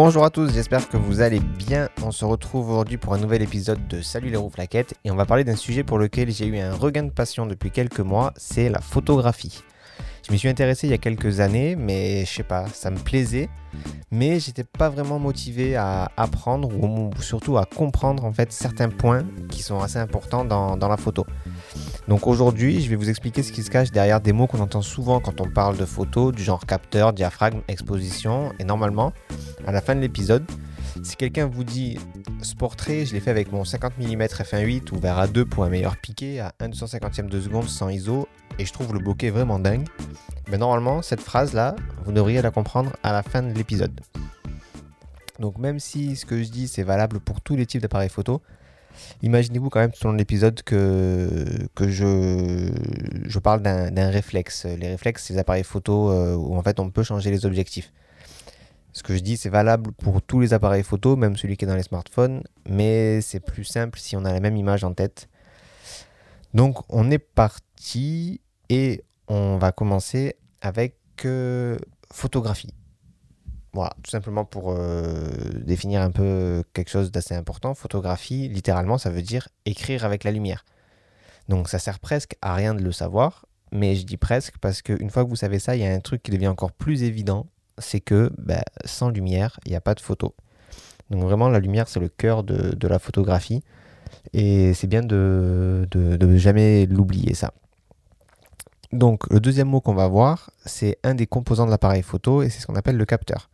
Bonjour à tous, j'espère que vous allez bien. On se retrouve aujourd'hui pour un nouvel épisode de Salut les roues flaquettes et on va parler d'un sujet pour lequel j'ai eu un regain de passion depuis quelques mois, c'est la photographie. Je m'y suis intéressé il y a quelques années, mais je sais pas, ça me plaisait, mais j'étais pas vraiment motivé à apprendre ou surtout à comprendre en fait certains points qui sont assez importants dans, dans la photo. Donc aujourd'hui, je vais vous expliquer ce qui se cache derrière des mots qu'on entend souvent quand on parle de photos, du genre capteur, diaphragme, exposition. Et normalement, à la fin de l'épisode, si quelqu'un vous dit ce portrait, je l'ai fait avec mon 50 mm f1.8 ouvert à 2 pour un meilleur piqué à 1 250 de seconde sans ISO et je trouve le bokeh vraiment dingue, mais normalement, cette phrase-là, vous devriez la comprendre à la fin de l'épisode. Donc même si ce que je dis c'est valable pour tous les types d'appareils photo, Imaginez-vous quand même selon l'épisode que, je, parle d'un réflexe. Les réflexes, c'est des appareils photo euh, où en fait on peut changer les objectifs. Ce que je dis, c'est valable pour tous les appareils photo, même celui qui est dans les smartphones, mais c'est plus simple si on a la même image en tête. Donc on est parti et on va commencer avec euh, photographie. Voilà, tout simplement pour euh, définir un peu quelque chose d'assez important. Photographie, littéralement, ça veut dire écrire avec la lumière. Donc ça sert presque à rien de le savoir, mais je dis presque parce qu'une fois que vous savez ça, il y a un truc qui devient encore plus évident, c'est que bah, sans lumière, il n'y a pas de photo. Donc vraiment, la lumière, c'est le cœur de, la photographie, et c'est bien de, de jamais l'oublier ça. Donc le deuxième mot qu'on va voir, c'est un des composants de l'appareil photo, et c'est ce qu'on appelle le capteur.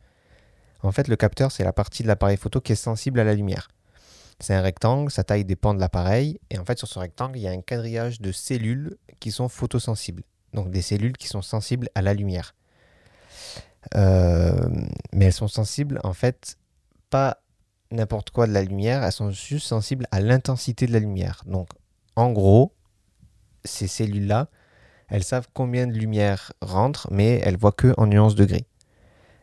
En fait, le capteur, c'est la partie de l'appareil photo qui est sensible à la lumière. C'est un rectangle, sa taille dépend de l'appareil, et en fait, sur ce rectangle, il y a un quadrillage de cellules qui sont photosensibles. Donc des cellules qui sont sensibles à la lumière. Euh, mais elles sont sensibles, en fait, pas n'importe quoi de la lumière, elles sont juste sensibles à l'intensité de la lumière. Donc, en gros, ces cellules-là, elles savent combien de lumière rentre, mais elles voient que en nuances de gris.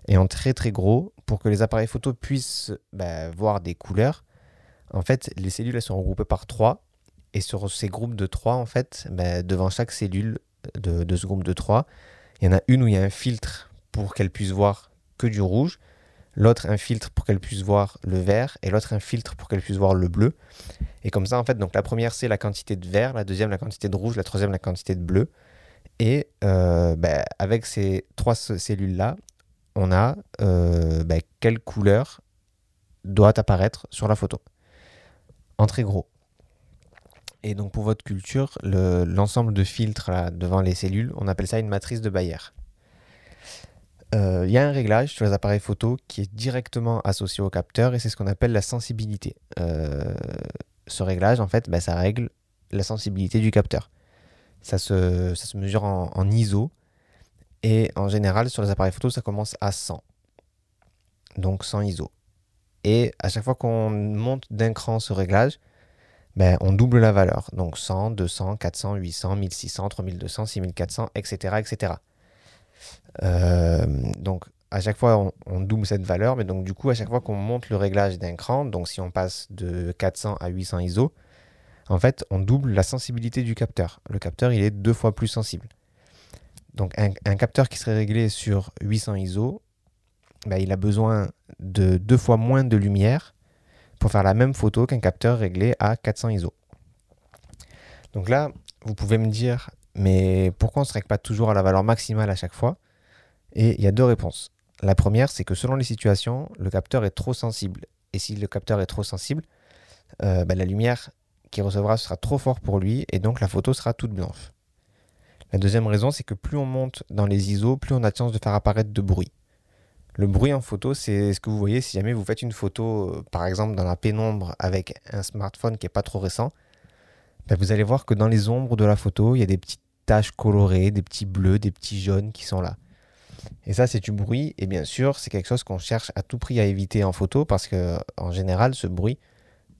Et en très très gros, pour que les appareils photo puissent bah, voir des couleurs, en fait, les cellules elles sont regroupées par trois. Et sur ces groupes de trois, en fait, bah, devant chaque cellule de, ce groupe de trois, il y en a une où il y a un filtre pour qu'elle puisse voir que du rouge, l'autre un filtre pour qu'elle puisse voir le vert, et l'autre un filtre pour qu'elle puisse voir le bleu. Et comme ça, en fait, donc la première c'est la quantité de vert, la deuxième la quantité de rouge, la troisième la quantité de bleu. Et euh, bah, avec ces trois cellules-là, on a euh, bah, quelle couleur doit apparaître sur la photo. En très gros. Et donc pour votre culture, l'ensemble de filtres devant les cellules, on appelle ça une matrice de Bayer. Euh, il y a un réglage sur les appareils photo qui est directement associé au capteur et c'est ce qu'on appelle la sensibilité. Euh, ce réglage, en fait, bah, ça règle la sensibilité du capteur. Ça se, mesure en ISO et en général, sur les appareils photo, ça commence à 100. Donc 100 ISO. Et à chaque fois qu'on monte d'un cran ce réglage, ben, on double la valeur. Donc 100, 200, 400, 800, 1600, 3200, 6400, etc. etc. donc à chaque fois, on, on, double cette valeur. Mais donc du coup, à chaque fois qu'on monte le réglage d'un cran, donc si on passe de 400 à 800 ISO, en fait, on double la sensibilité du capteur. Le capteur, il est deux fois plus sensible. Donc un, capteur qui serait réglé sur 800 ISO, bah, il a besoin de deux fois moins de lumière pour faire la même photo qu'un capteur réglé à 400 ISO. Donc là, vous pouvez me dire, mais pourquoi on ne se règle pas toujours à la valeur maximale à chaque fois? Et il y a deux réponses. La première, c'est que selon les situations, le capteur est trop sensible. Et si le capteur est trop sensible, euh, bah, la lumière qu'il recevra sera trop fort pour lui et donc la photo sera toute blanche. La deuxième raison, c'est que plus on monte dans les ISO, plus on a de chance de faire apparaître de bruit. Le bruit en photo, c'est ce que vous voyez si jamais vous faites une photo, euh, par exemple dans la pénombre avec un smartphone qui n'est pas trop récent. Ben, vous allez voir que dans les ombres de la photo, il y a des petites taches colorées, des petits bleus, des petits jaunes qui sont là. Et ça, c'est du bruit. Et bien sûr, c'est quelque chose qu'on cherche à tout prix à éviter en photo parce que, en général, ce bruit,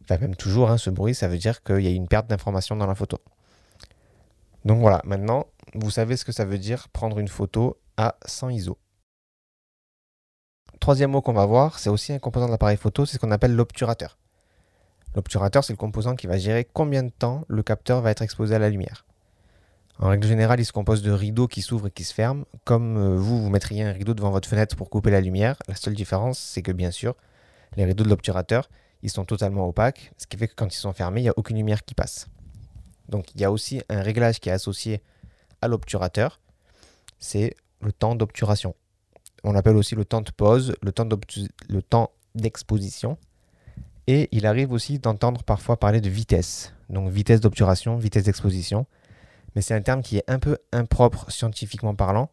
même toujours, hein, ce bruit, ça veut dire qu'il y a une perte d'information dans la photo. Donc voilà, maintenant, vous savez ce que ça veut dire prendre une photo à 100 ISO. Troisième mot qu'on va voir, c'est aussi un composant de l'appareil photo, c'est ce qu'on appelle l'obturateur. L'obturateur, c'est le composant qui va gérer combien de temps le capteur va être exposé à la lumière. En règle générale, il se compose de rideaux qui s'ouvrent et qui se ferment. Comme euh, vous, vous mettriez un rideau devant votre fenêtre pour couper la lumière. La seule différence, c'est que bien sûr, les rideaux de l'obturateur, ils sont totalement opaques, ce qui fait que quand ils sont fermés, il n'y a aucune lumière qui passe. Donc il y a aussi un réglage qui est associé à l'obturateur, c'est le temps d'obturation. On l'appelle aussi le temps de pause, le temps d'exposition. Et il arrive aussi d'entendre parfois parler de vitesse. Donc vitesse d'obturation, vitesse d'exposition mais c'est un terme qui est un peu impropre scientifiquement parlant.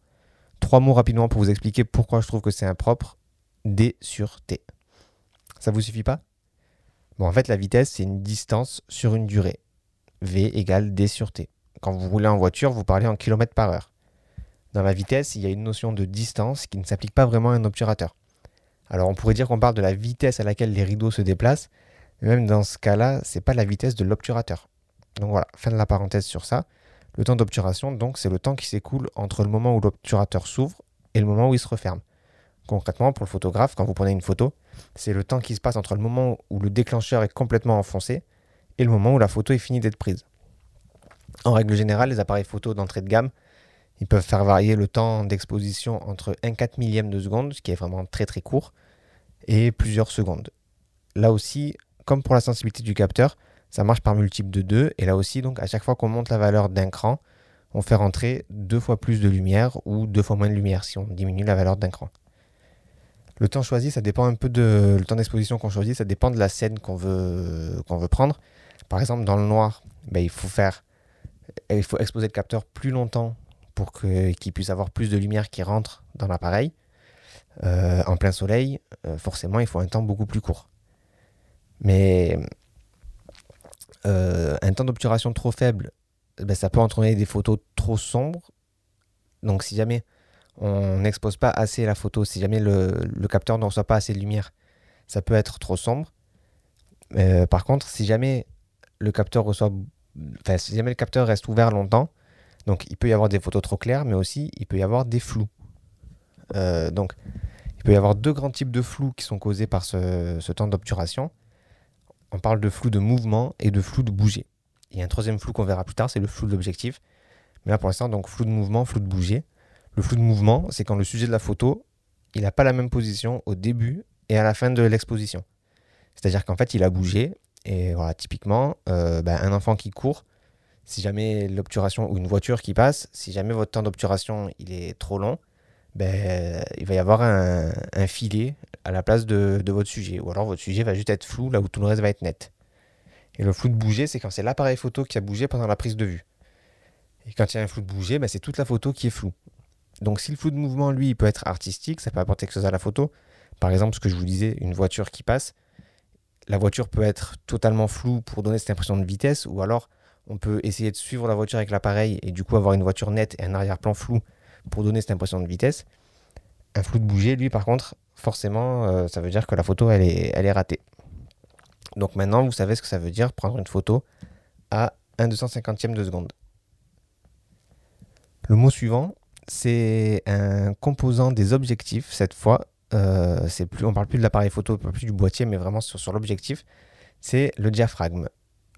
Trois mots rapidement pour vous expliquer pourquoi je trouve que c'est impropre. D sur T. Ça vous suffit pas? Bon, en fait, la vitesse, c'est une distance sur une durée. V égale D sur T. Quand vous roulez en voiture, vous parlez en kilomètres par heure. Dans la vitesse, il y a une notion de distance qui ne s'applique pas vraiment à un obturateur. Alors on pourrait dire qu'on parle de la vitesse à laquelle les rideaux se déplacent, mais même dans ce cas-là, c'est pas la vitesse de l'obturateur. Donc voilà, fin de la parenthèse sur ça. Le temps d'obturation, donc, c'est le temps qui s'écoule entre le moment où l'obturateur s'ouvre et le moment où il se referme. Concrètement, pour le photographe, quand vous prenez une photo, c'est le temps qui se passe entre le moment où le déclencheur est complètement enfoncé et le moment où la photo est finie d'être prise. En règle générale, les appareils photo d'entrée de gamme, ils peuvent faire varier le temps d'exposition entre 1 4 millième de seconde, ce qui est vraiment très très court, et plusieurs secondes. Là aussi, comme pour la sensibilité du capteur, ça marche par multiple de 2. Et là aussi, donc à chaque fois qu'on monte la valeur d'un cran, on fait rentrer deux fois plus de lumière ou deux fois moins de lumière si on diminue la valeur d'un cran. Le temps choisi, ça dépend un peu de le temps d'exposition qu'on choisit, ça dépend de la scène qu'on veut, veut prendre. Par exemple, dans le noir, ben, il faut faire, il faut exposer le capteur plus longtemps pour qu'il puisse avoir plus de lumière qui rentre dans l'appareil. Euh, en plein soleil, euh, forcément, il faut un temps beaucoup plus court. Mais euh, un temps d'obturation trop faible, ben, ça peut entraîner des photos trop sombres. Donc si jamais on n'expose pas assez la photo, si jamais le, capteur ne reçoit pas assez de lumière, ça peut être trop sombre. Par contre, si jamais le capteur reçoit, enfin, si jamais le capteur reste ouvert longtemps, donc il peut y avoir des photos trop claires, mais aussi il peut y avoir des flous. Euh, donc il peut y avoir deux grands types de flous qui sont causés par ce temps d'obturation on parle de flou de mouvement et de flou de bouger. Il y a un troisième flou qu'on verra plus tard, c'est le flou de l'objectif. Mais là pour l'instant, donc flou de mouvement, flou de bouger. Le flou de mouvement, c'est quand le sujet de la photo, il n'a pas la même position au début et à la fin de l'exposition. C'est-à-dire qu'en fait, il a bougé. Et voilà, typiquement, euh, ben, un enfant qui court, si jamais l'obturation ou une voiture qui passe, si jamais votre temps d'obturation il est trop long, ben, il va y avoir un, filet à la place de, votre sujet. Ou alors votre sujet va juste être flou là où tout le reste va être net. Et le flou de bouger, c'est quand c'est l'appareil photo qui a bougé pendant la prise de vue. Et quand il y a un flou de bouger, ben, c'est toute la photo qui est floue. Donc si le flou de mouvement, lui, il peut être artistique, ça peut apporter quelque chose à la photo. Par exemple, ce que je vous disais, une voiture qui passe, la voiture peut être totalement floue pour donner cette impression de vitesse, ou alors on peut essayer de suivre la voiture avec l'appareil et du coup avoir une voiture nette et un arrière-plan flou pour donner cette impression de vitesse. Un flou de bouger, lui, par contre, forcément, euh, ça veut dire que la photo, elle est, elle est ratée. Donc maintenant, vous savez ce que ça veut dire prendre une photo à 1 250e de seconde. Le mot suivant, c'est un composant des objectifs. Cette fois, euh, c'est plus, on parle plus de l'appareil photo, on parle plus du boîtier, mais vraiment sur, l'objectif. C'est le diaphragme.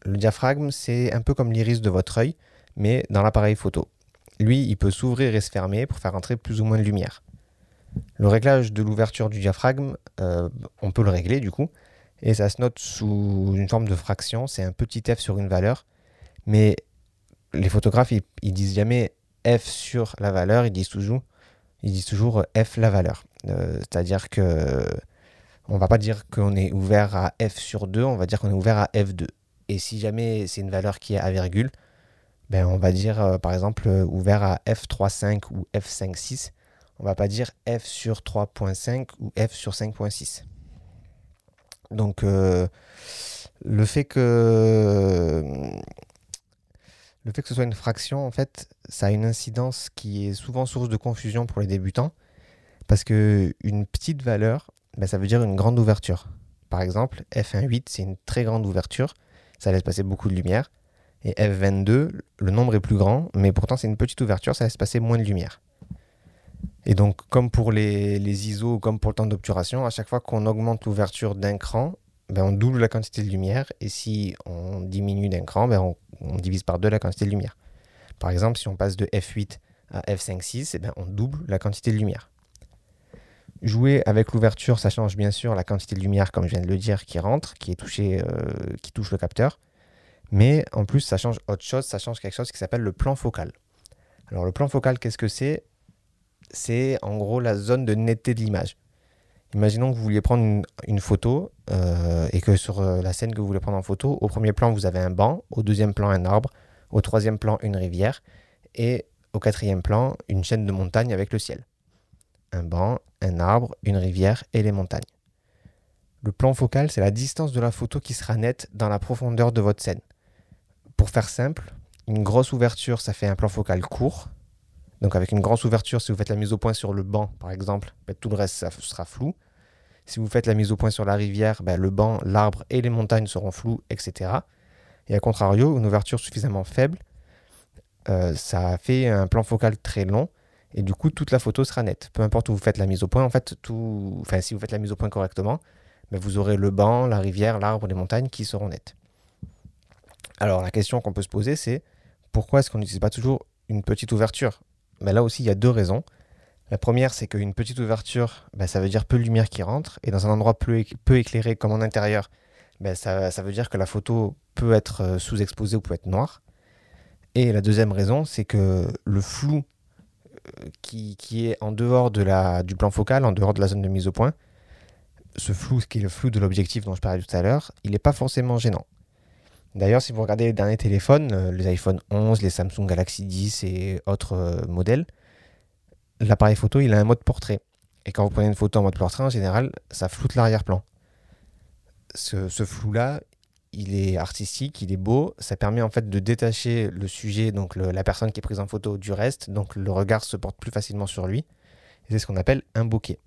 Le diaphragme, c'est un peu comme l'iris de votre œil, mais dans l'appareil photo lui, il peut s'ouvrir et se fermer pour faire entrer plus ou moins de lumière. Le réglage de l'ouverture du diaphragme, euh, on peut le régler du coup, et ça se note sous une forme de fraction, c'est un petit f sur une valeur, mais les photographes, ils, disent jamais f sur la valeur, ils disent toujours, ils disent toujours f la valeur. Euh, c'est-à-dire que on va pas dire qu'on est ouvert à f sur 2, on va dire qu'on est ouvert à f2. Et si jamais c'est une valeur qui est à virgule, ben, on va dire euh, par exemple euh, ouvert à F3.5 ou F5.6. On va pas dire F sur 3.5 ou F sur 5.6. Donc euh, le fait que le fait que ce soit une fraction, en fait, ça a une incidence qui est souvent source de confusion pour les débutants. Parce que une petite valeur, ben, ça veut dire une grande ouverture. Par exemple, F1.8, c'est une très grande ouverture. Ça laisse passer beaucoup de lumière. Et F22, le nombre est plus grand, mais pourtant c'est une petite ouverture, ça laisse passer moins de lumière. Et donc, comme pour les, ISO, comme pour le temps d'obturation, à chaque fois qu'on augmente l'ouverture d'un cran, ben on double la quantité de lumière. Et si on diminue d'un cran, ben on, divise par deux la quantité de lumière. Par exemple, si on passe de f8 à f5.6, eh bien, on double la quantité de lumière. Jouer avec l'ouverture, ça change bien sûr la quantité de lumière, comme je viens de le dire, qui rentre, qui est touché, euh, qui touche le capteur. Mais en plus, ça change autre chose, ça change quelque chose qui s'appelle le plan focal. Alors le plan focal, qu'est-ce que c'est? C'est en gros la zone de netteté de l'image. Imaginons que vous vouliez prendre une, photo euh, et que sur euh, la scène que vous voulez prendre en photo, au premier plan vous avez un banc, au deuxième plan un arbre, au troisième plan une rivière et au quatrième plan une chaîne de montagnes avec le ciel. Un banc, un arbre, une rivière et les montagnes. Le plan focal, c'est la distance de la photo qui sera nette dans la profondeur de votre scène. Pour faire simple, une grosse ouverture, ça fait un plan focal court. Donc avec une grosse ouverture, si vous faites la mise au point sur le banc, par exemple, ben, tout le reste ça sera flou. Si vous faites la mise au point sur la rivière, ben, le banc, l'arbre et les montagnes seront flous, etc. Et à contrario, une ouverture suffisamment faible, euh, ça fait un plan focal très long et du coup toute la photo sera nette. Peu importe où vous faites la mise au point, en fait, tout... enfin, si vous faites la mise au point correctement, ben, vous aurez le banc, la rivière, l'arbre, les montagnes qui seront nettes. Alors la question qu'on peut se poser, c'est pourquoi est-ce qu'on n'utilise pas toujours une petite ouverture? Mais Là aussi, il y a deux raisons. La première, c'est qu'une petite ouverture, ben, ça veut dire peu de lumière qui rentre. Et dans un endroit peu, éclairé comme en intérieur, ben, ça, veut dire que la photo peut être euh, sous-exposée ou peut être noire. Et la deuxième raison, c'est que le flou euh, qui, est en dehors du plan focal, en dehors de la zone de mise au point, ce flou, qui est le flou de l'objectif dont je parlais tout à l'heure, il n'est pas forcément gênant. D'ailleurs, si vous regardez les derniers téléphones, euh, les iPhone 11, les Samsung Galaxy 10 et autres modèles, l'appareil photo, il a un mode portrait. Et quand vous prenez une photo en mode portrait, en général, ça floute l'arrière-plan. Ce, flou-là, il est artistique, il est beau. Ça permet en fait de détacher le sujet, donc la personne qui est prise en photo, du reste. Donc le regard se porte plus facilement sur lui. c'est ce qu'on appelle un bokeh.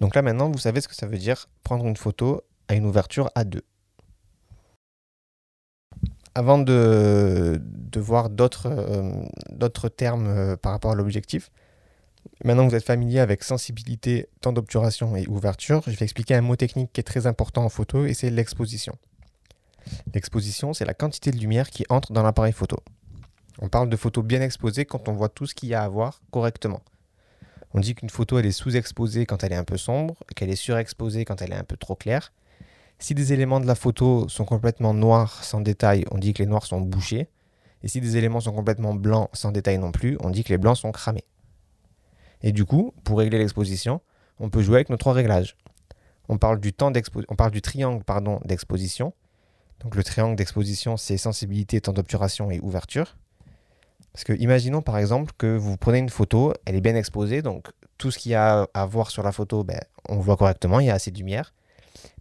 Donc là maintenant, vous savez ce que ça veut dire prendre une photo à une ouverture à deux avant de, voir euh, d'autres termes euh, par rapport à l'objectif, maintenant que vous êtes familier avec sensibilité, temps d'obturation et ouverture, je vais expliquer un mot technique qui est très important en photo et c'est l'exposition. L'exposition, c'est la quantité de lumière qui entre dans l'appareil photo. On parle de photo bien exposée quand on voit tout ce qu'il y a à voir correctement. On dit qu'une photo elle est sous-exposée quand elle est un peu sombre, qu'elle est surexposée quand elle est un peu trop claire, si des éléments de la photo sont complètement noirs sans détail, on dit que les noirs sont bouchés. Et si des éléments sont complètement blancs sans détail non plus, on dit que les blancs sont cramés. Et du coup, pour régler l'exposition, on peut jouer avec nos trois réglages. On parle du, temps on parle du triangle d'exposition. Donc le triangle d'exposition, c'est sensibilité, temps d'obturation et ouverture. Parce que imaginons par exemple que vous prenez une photo, elle est bien exposée, donc tout ce qu'il y a à voir sur la photo, ben, on voit correctement, il y a assez de lumière.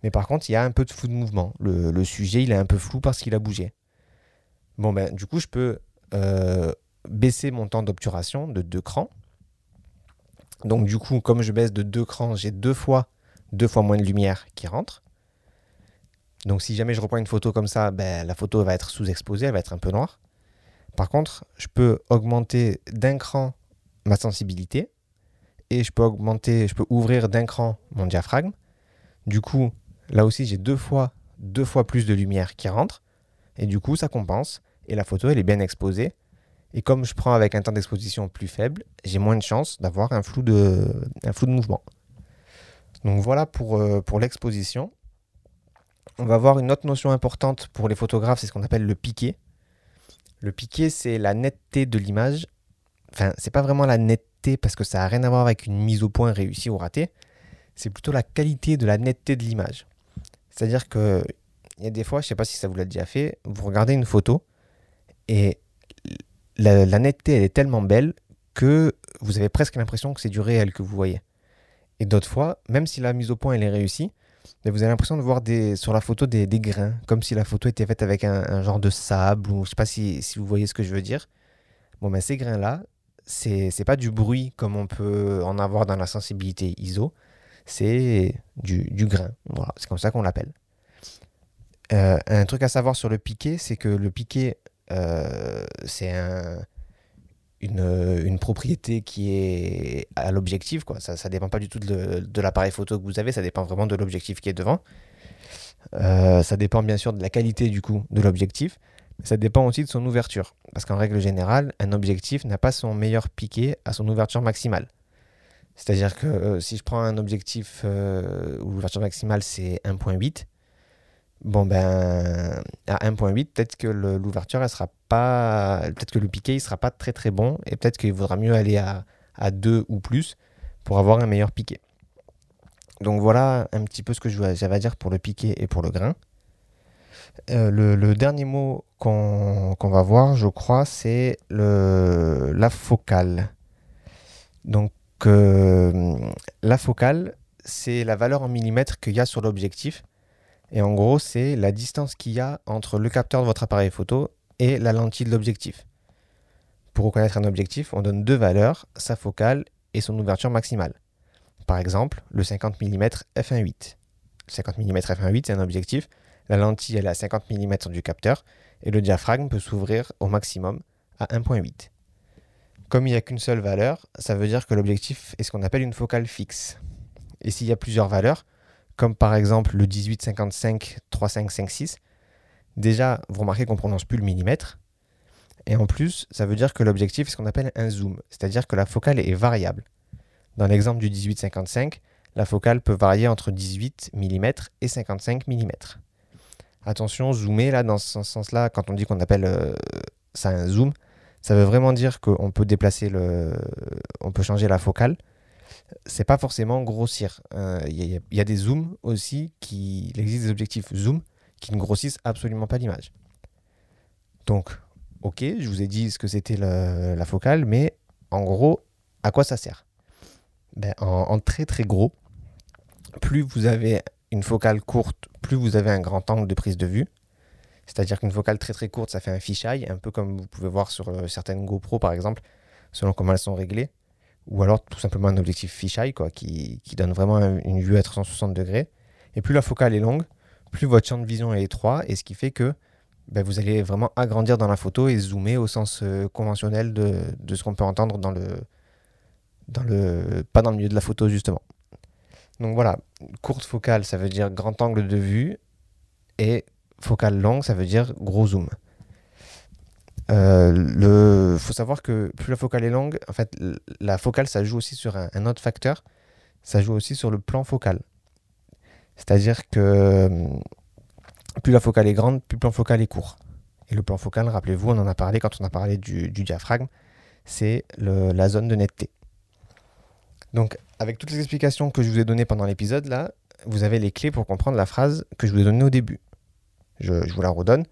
Mais par contre, il y a un peu de flou de mouvement. Le, sujet, il est un peu flou parce qu'il a bougé. Bon, ben, du coup, je peux euh, baisser mon temps d'obturation de deux crans. Donc, du coup, comme je baisse de deux crans, j'ai deux fois, deux fois moins de lumière qui rentre. Donc, si jamais je reprends une photo comme ça, ben, la photo va être sous-exposée, elle va être un peu noire. Par contre, je peux augmenter d'un cran ma sensibilité et je peux augmenter, je peux ouvrir d'un cran mon diaphragme. Du coup, là aussi, j'ai deux fois, deux fois plus de lumière qui rentre. Et du coup, ça compense. Et la photo, elle est bien exposée. Et comme je prends avec un temps d'exposition plus faible, j'ai moins de chances d'avoir un, flou de, un flou de mouvement. Donc voilà pour, euh, pour l'exposition. On va voir une autre notion importante pour les photographes, c'est ce qu'on appelle le piqué. Le piqué, c'est la netteté de l'image. Enfin, c'est pas vraiment la netteté parce que ça n'a rien à voir avec une mise au point réussie ou ratée c'est plutôt la qualité de la netteté de l'image. C'est-à-dire que il y a des fois, je ne sais pas si ça vous l'a déjà fait, vous regardez une photo et la, netteté elle est tellement belle que vous avez presque l'impression que c'est du réel que vous voyez. Et d'autres fois, même si la mise au point elle est réussie, vous avez l'impression de voir des, sur la photo des, grains, comme si la photo était faite avec un, genre de sable, ou je ne sais pas si, si, vous voyez ce que je veux dire. Bon, ben ces grains-là, c'est pas du bruit comme on peut en avoir dans la sensibilité ISO, c'est du, grain. Voilà, c'est comme ça qu'on l'appelle. Euh, un truc à savoir sur le piqué, c'est que le piqué, euh, c'est une, propriété qui est à l'objectif. Ça ne dépend pas du tout de, l'appareil photo que vous avez, ça dépend vraiment de l'objectif qui est devant. Euh, ça dépend bien sûr de la qualité du coup de l'objectif. Ça dépend aussi de son ouverture. Parce qu'en règle générale, un objectif n'a pas son meilleur piqué à son ouverture maximale. C'est-à-dire que euh, si je prends un objectif euh, où l'ouverture maximale c'est 1.8, bon ben à 1.8, peut-être que l'ouverture elle sera pas. Peut-être que le piqué il sera pas très très bon et peut-être qu'il vaudra mieux aller à, à 2 ou plus pour avoir un meilleur piqué. Donc voilà un petit peu ce que j'avais à dire pour le piqué et pour le grain. Euh, le, dernier mot qu'on va voir, je crois, c'est la focale. Donc euh, la focale, c'est la valeur en millimètres qu'il y a sur l'objectif. Et en gros, c'est la distance qu'il y a entre le capteur de votre appareil photo et la lentille de l'objectif. Pour reconnaître un objectif, on donne deux valeurs, sa focale et son ouverture maximale. Par exemple, le 50 mm f1.8. Le 50 mm f1.8, c'est un objectif. La lentille est à 50 mm du capteur et le diaphragme peut s'ouvrir au maximum à 1.8. Comme il n'y a qu'une seule valeur, ça veut dire que l'objectif est ce qu'on appelle une focale fixe. Et s'il y a plusieurs valeurs, comme par exemple le 1855 3556, déjà vous remarquez qu'on ne prononce plus le millimètre. Et en plus, ça veut dire que l'objectif est ce qu'on appelle un zoom, c'est-à-dire que la focale est variable. Dans l'exemple du 1855, la focale peut varier entre 18 mm et 55 mm. Attention, zoomer là dans ce sens-là, quand on dit qu'on appelle euh, ça un zoom, ça veut vraiment dire qu'on peut déplacer le. On peut changer la focale. C'est pas forcément grossir. Il euh, y, a des zooms aussi qui. Il existe des objectifs zoom qui ne grossissent absolument pas l'image. Donc, ok, je vous ai dit ce que c'était la focale, mais en gros, à quoi ça sert? Ben, en, très très gros, plus vous avez une focale courte, plus vous avez un grand angle de prise de vue. C'est-à-dire qu'une focale très très courte, ça fait un fisheye, un peu comme vous pouvez voir sur euh, certaines GoPro par exemple, selon comment elles sont réglées. Ou alors tout simplement un objectif fisheye quoi, qui, donne vraiment une vue à 360 degrés. Et plus la focale est longue, plus votre champ de vision est étroit, et ce qui fait que ben, vous allez vraiment agrandir dans la photo et zoomer au sens euh, conventionnel de, de ce qu'on peut entendre dans le, dans le, pas dans le milieu de la photo justement. Donc voilà, courte focale, ça veut dire grand angle de vue, et focale longue, ça veut dire gros zoom. Il euh, faut savoir que plus la focale est longue, en fait, la focale, ça joue aussi sur un, autre facteur, ça joue aussi sur le plan focal. C'est-à-dire que hum, plus la focale est grande, plus le plan focal est court. Et le plan focal, rappelez-vous, on en a parlé quand on a parlé du, diaphragme, c'est la zone de netteté. Donc, avec toutes les explications que je vous ai données pendant l'épisode, là, vous avez les clés pour comprendre la phrase que je vous ai donnée au début. Je, vous la redonne.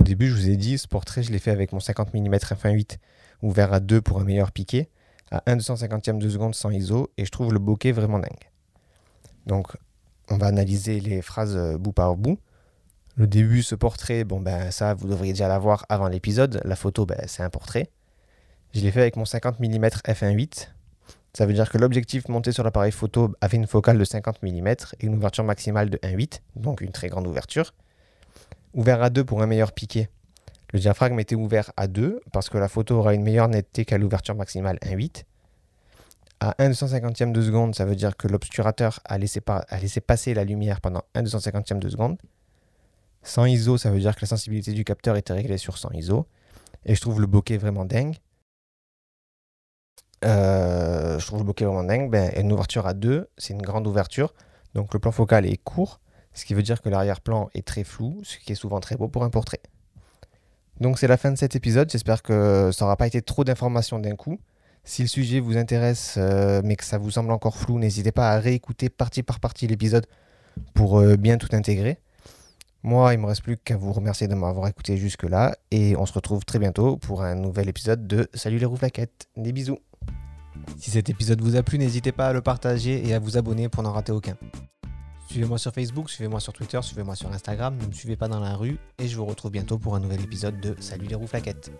Au début, je vous ai dit, ce portrait, je l'ai fait avec mon 50 mm f1.8 ouvert à 2 pour un meilleur piqué, à 1 250e de seconde sans ISO, et je trouve le bokeh vraiment dingue. Donc, on va analyser les phrases euh, bout par bout. Le début, ce portrait, bon ben ça, vous devriez déjà l'avoir avant l'épisode. La photo, ben, c'est un portrait. Je l'ai fait avec mon 50 mm f1.8 ça veut dire que l'objectif monté sur l'appareil photo avait une focale de 50 mm et une ouverture maximale de 1.8, donc une très grande ouverture. Ouvert à 2 pour un meilleur piqué. Le diaphragme était ouvert à 2 parce que la photo aura une meilleure netteté qu'à l'ouverture maximale 1.8. À 1 250e de seconde, ça veut dire que l'obturateur a laissé, passer la lumière pendant 1 250e de seconde. 100 ISO, ça veut dire que la sensibilité du capteur était réglée sur 100 ISO. Et je trouve le bokeh vraiment dingue. Euh, je trouve le bokeh vraiment dingue. Ben, une ouverture à 2, c'est une grande ouverture. Donc le plan focal est court, ce qui veut dire que l'arrière-plan est très flou, ce qui est souvent très beau pour un portrait. Donc c'est la fin de cet épisode. J'espère que ça n'aura pas été trop d'informations d'un coup. Si le sujet vous intéresse, euh, mais que ça vous semble encore flou, n'hésitez pas à réécouter partie par partie l'épisode pour euh, bien tout intégrer. Moi, il ne me reste plus qu'à vous remercier de m'avoir écouté jusque-là. Et on se retrouve très bientôt pour un nouvel épisode de Salut les rouflaquettes. Des bisous. Si cet épisode vous a plu, n'hésitez pas à le partager et à vous abonner pour n'en rater aucun. Suivez-moi sur Facebook, suivez-moi sur Twitter, suivez-moi sur Instagram, ne me suivez pas dans la rue et je vous retrouve bientôt pour un nouvel épisode de Salut les rouflaquettes.